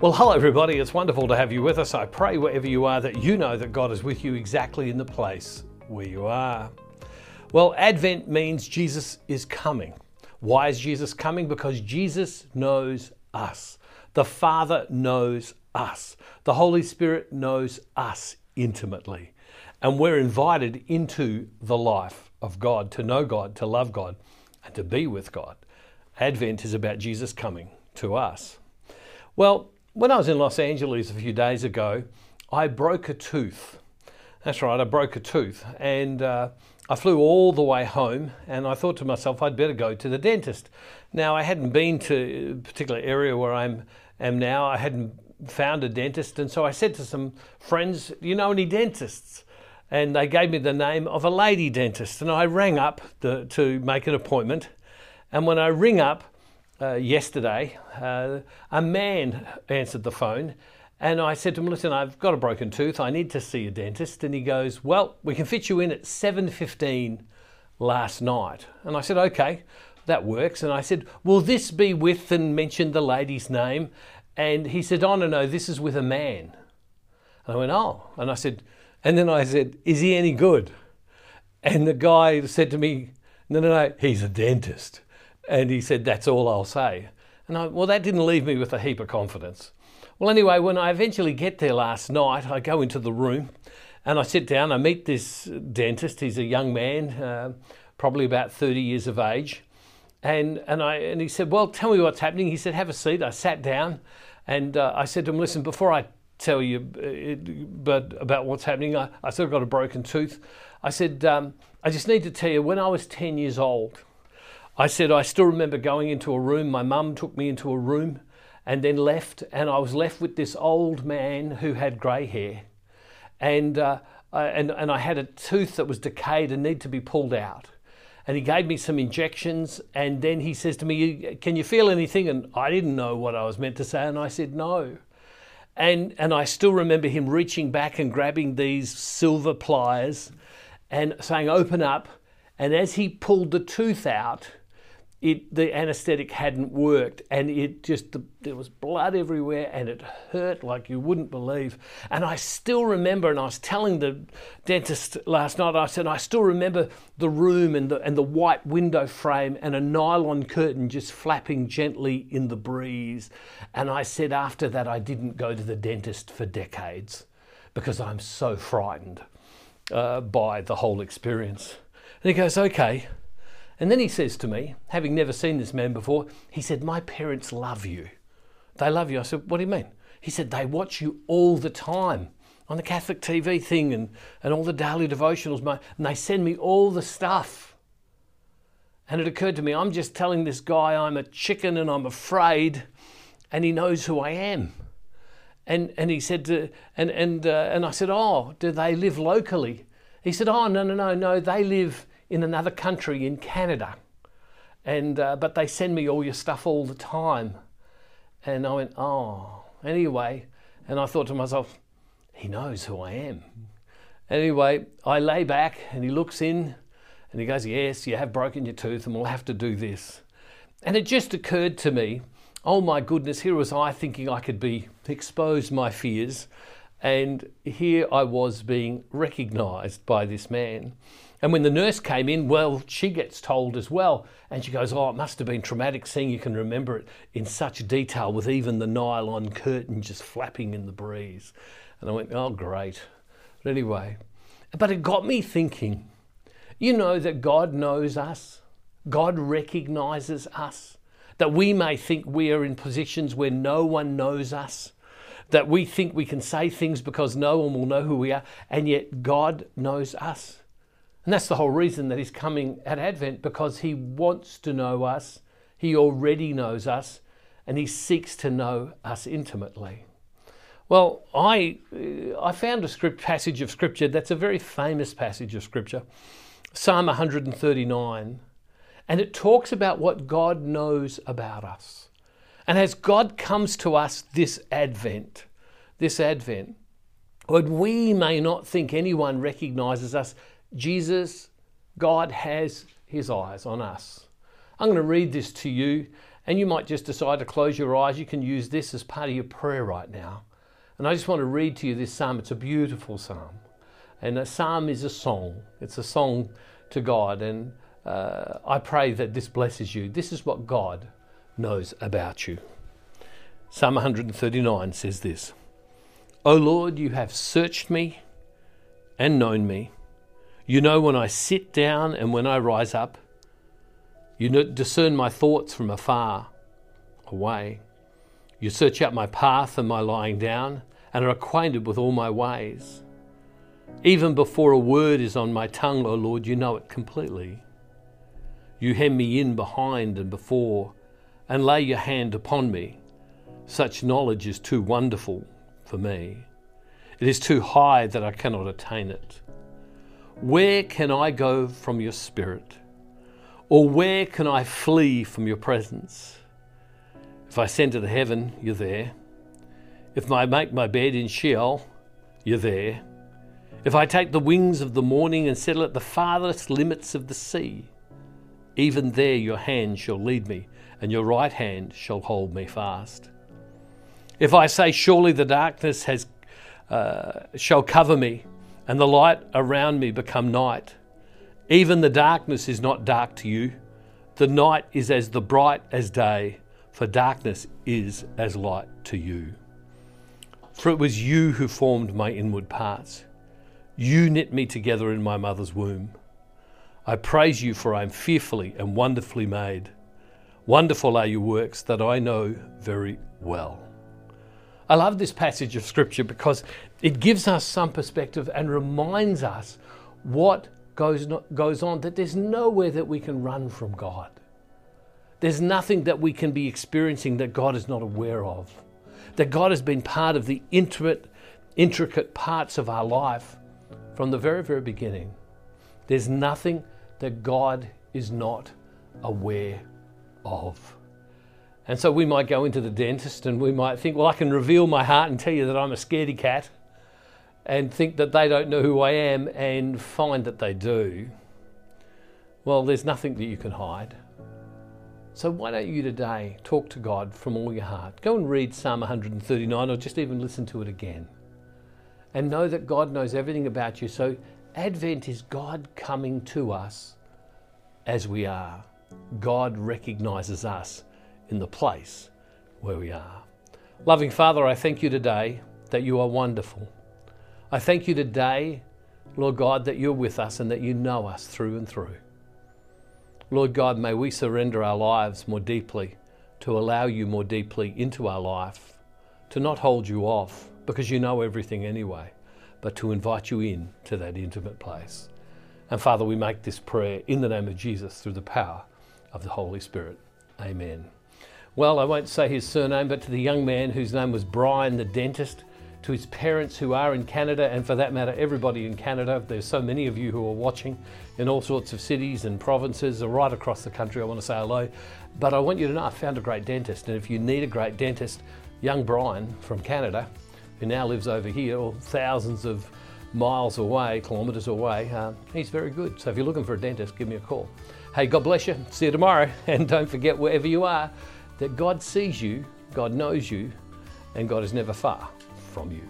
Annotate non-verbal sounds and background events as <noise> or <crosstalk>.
Well, hello, everybody. It's wonderful to have you with us. I pray wherever you are that you know that God is with you exactly in the place where you are. Well, Advent means Jesus is coming. Why is Jesus coming? Because Jesus knows us. The Father knows us. The Holy Spirit knows us intimately. And we're invited into the life of God, to know God, to love God, and to be with God. Advent is about Jesus coming to us. Well, when I was in Los Angeles a few days ago, I broke a tooth. That's right, I broke a tooth. And uh, I flew all the way home and I thought to myself, I'd better go to the dentist. Now, I hadn't been to a particular area where I am now, I hadn't found a dentist. And so I said to some friends, Do you know any dentists? And they gave me the name of a lady dentist. And I rang up the, to make an appointment. And when I ring up, uh, yesterday, uh, a man answered the phone and I said to him, listen, I've got a broken tooth. I need to see a dentist. And he goes, well, we can fit you in at 7.15 last night. And I said, okay, that works. And I said, will this be with, and mentioned the lady's name. And he said, oh, no, no, this is with a man. And I went, oh. And I said, and then I said, is he any good? And the guy said to me, no, no, no, he's a dentist. And he said, That's all I'll say. And I, well, that didn't leave me with a heap of confidence. Well, anyway, when I eventually get there last night, I go into the room and I sit down. I meet this dentist. He's a young man, uh, probably about 30 years of age. And, and, I, and he said, Well, tell me what's happening. He said, Have a seat. I sat down and uh, I said to him, Listen, before I tell you uh, but about what's happening, I, I sort of got a broken tooth. I said, um, I just need to tell you, when I was 10 years old, I said, I still remember going into a room. My mum took me into a room and then left, and I was left with this old man who had grey hair. And, uh, I, and, and I had a tooth that was decayed and needed to be pulled out. And he gave me some injections, and then he says to me, Can you feel anything? And I didn't know what I was meant to say, and I said, No. And, and I still remember him reaching back and grabbing these silver pliers and saying, Open up. And as he pulled the tooth out, it the anesthetic hadn't worked and it just there was blood everywhere and it hurt like you wouldn't believe. And i still remember and i was telling the dentist last night i said i still remember the room and the and the white window frame and a nylon curtain just flapping gently in the breeze. And i said after that i didn't go to the dentist for decades because i'm so frightened uh, by the whole experience. And he goes okay and then he says to me, having never seen this man before, he said, My parents love you. They love you. I said, What do you mean? He said, They watch you all the time on the Catholic TV thing and, and all the daily devotionals, and they send me all the stuff. And it occurred to me, I'm just telling this guy I'm a chicken and I'm afraid, and he knows who I am. And, and he said, to, and, and, uh, and I said, Oh, do they live locally? He said, Oh, no, no, no, no, they live in another country in Canada. And, uh, but they send me all your stuff all the time. And I went, oh, anyway. And I thought to myself, he knows who I am. Anyway, I lay back and he looks in and he goes, Yes, you have broken your tooth and we'll have to do this. And it just occurred to me, oh my goodness, here was I thinking I could be expose my fears. And here I was being recognized by this man. And when the nurse came in, well, she gets told as well. And she goes, Oh, it must have been traumatic seeing you can remember it in such detail with even the nylon curtain just flapping in the breeze. And I went, Oh, great. But anyway, but it got me thinking you know that God knows us, God recognizes us, that we may think we are in positions where no one knows us. That we think we can say things because no one will know who we are, and yet God knows us. And that's the whole reason that he's coming at Advent because he wants to know us. He already knows us and he seeks to know us intimately. Well, I, uh, I found a script passage of scripture that's a very famous passage of scripture, Psalm 139, and it talks about what God knows about us. And as God comes to us this Advent, this Advent, when we may not think anyone recognizes us, Jesus, God has his eyes on us. I'm going to read this to you, And you might just decide to close your eyes. You can use this as part of your prayer right now. And I just want to read to you this psalm. It's a beautiful psalm. And a psalm is a song, it's a song to God. And uh, I pray that this blesses you. This is what God knows about you. Psalm 139 says this O Lord, you have searched me and known me. You know when I sit down and when I rise up. You discern my thoughts from afar away. You search out my path and my lying down and are acquainted with all my ways. Even before a word is on my tongue, O Lord, you know it completely. You hem me in behind and before and lay your hand upon me. Such knowledge is too wonderful for me. It is too high that I cannot attain it. Where can I go from your spirit? Or where can I flee from your presence? If I ascend to the heaven, you're there. If I make my bed in Sheol, you're there. If I take the wings of the morning and settle at the farthest limits of the sea, even there your hand shall lead me, and your right hand shall hold me fast. If I say, Surely the darkness has, uh, shall cover me, and the light around me become night, even the darkness is not dark to you. The night is as the bright as day, for darkness is as light to you. For it was you who formed my inward parts. You knit me together in my mother's womb. I praise you, for I am fearfully and wonderfully made. Wonderful are your works that I know very well. I love this passage of Scripture because it gives us some perspective and reminds us what goes, goes on, that there's nowhere that we can run from God. There's nothing that we can be experiencing that God is not aware of. That God has been part of the intimate, intricate parts of our life from the very, very beginning. There's nothing that God is not aware of. And so we might go into the dentist and we might think, well, I can reveal my heart and tell you that I'm a scaredy cat and think that they don't know who I am and find that they do, well, there's nothing that you can hide. So why don't you today talk to God from all your heart? Go and read Psalm 139 or just even listen to it again. And know that God knows everything about you. So Advent is God coming to us as we are. God recognizes us in the place where we are. Loving Father, I thank you today that you are wonderful. I thank you today, Lord God, that you're with us and that you know us through and through. Lord God, may we surrender our lives more deeply to allow you more deeply into our life, to not hold you off because you know everything anyway, but to invite you in to that intimate place. And Father, we make this prayer in the name of Jesus through the power of the Holy Spirit. Amen. Well, I won't say his surname, but to the young man whose name was Brian the dentist, to his parents who are in Canada, and for that matter, everybody in Canada. There's so many of you who are watching in all sorts of cities and provinces or right across the country. I want to say hello. But I want you to know I found a great dentist, and if you need a great dentist, young Brian from Canada, who now lives over here, or thousands of miles away, kilometres away, uh, he's very good. So if you're looking for a dentist, give me a call. Hey, God bless you. See you tomorrow. <laughs> And don't forget, wherever you are, that God sees you, God knows you, and God is never far from you.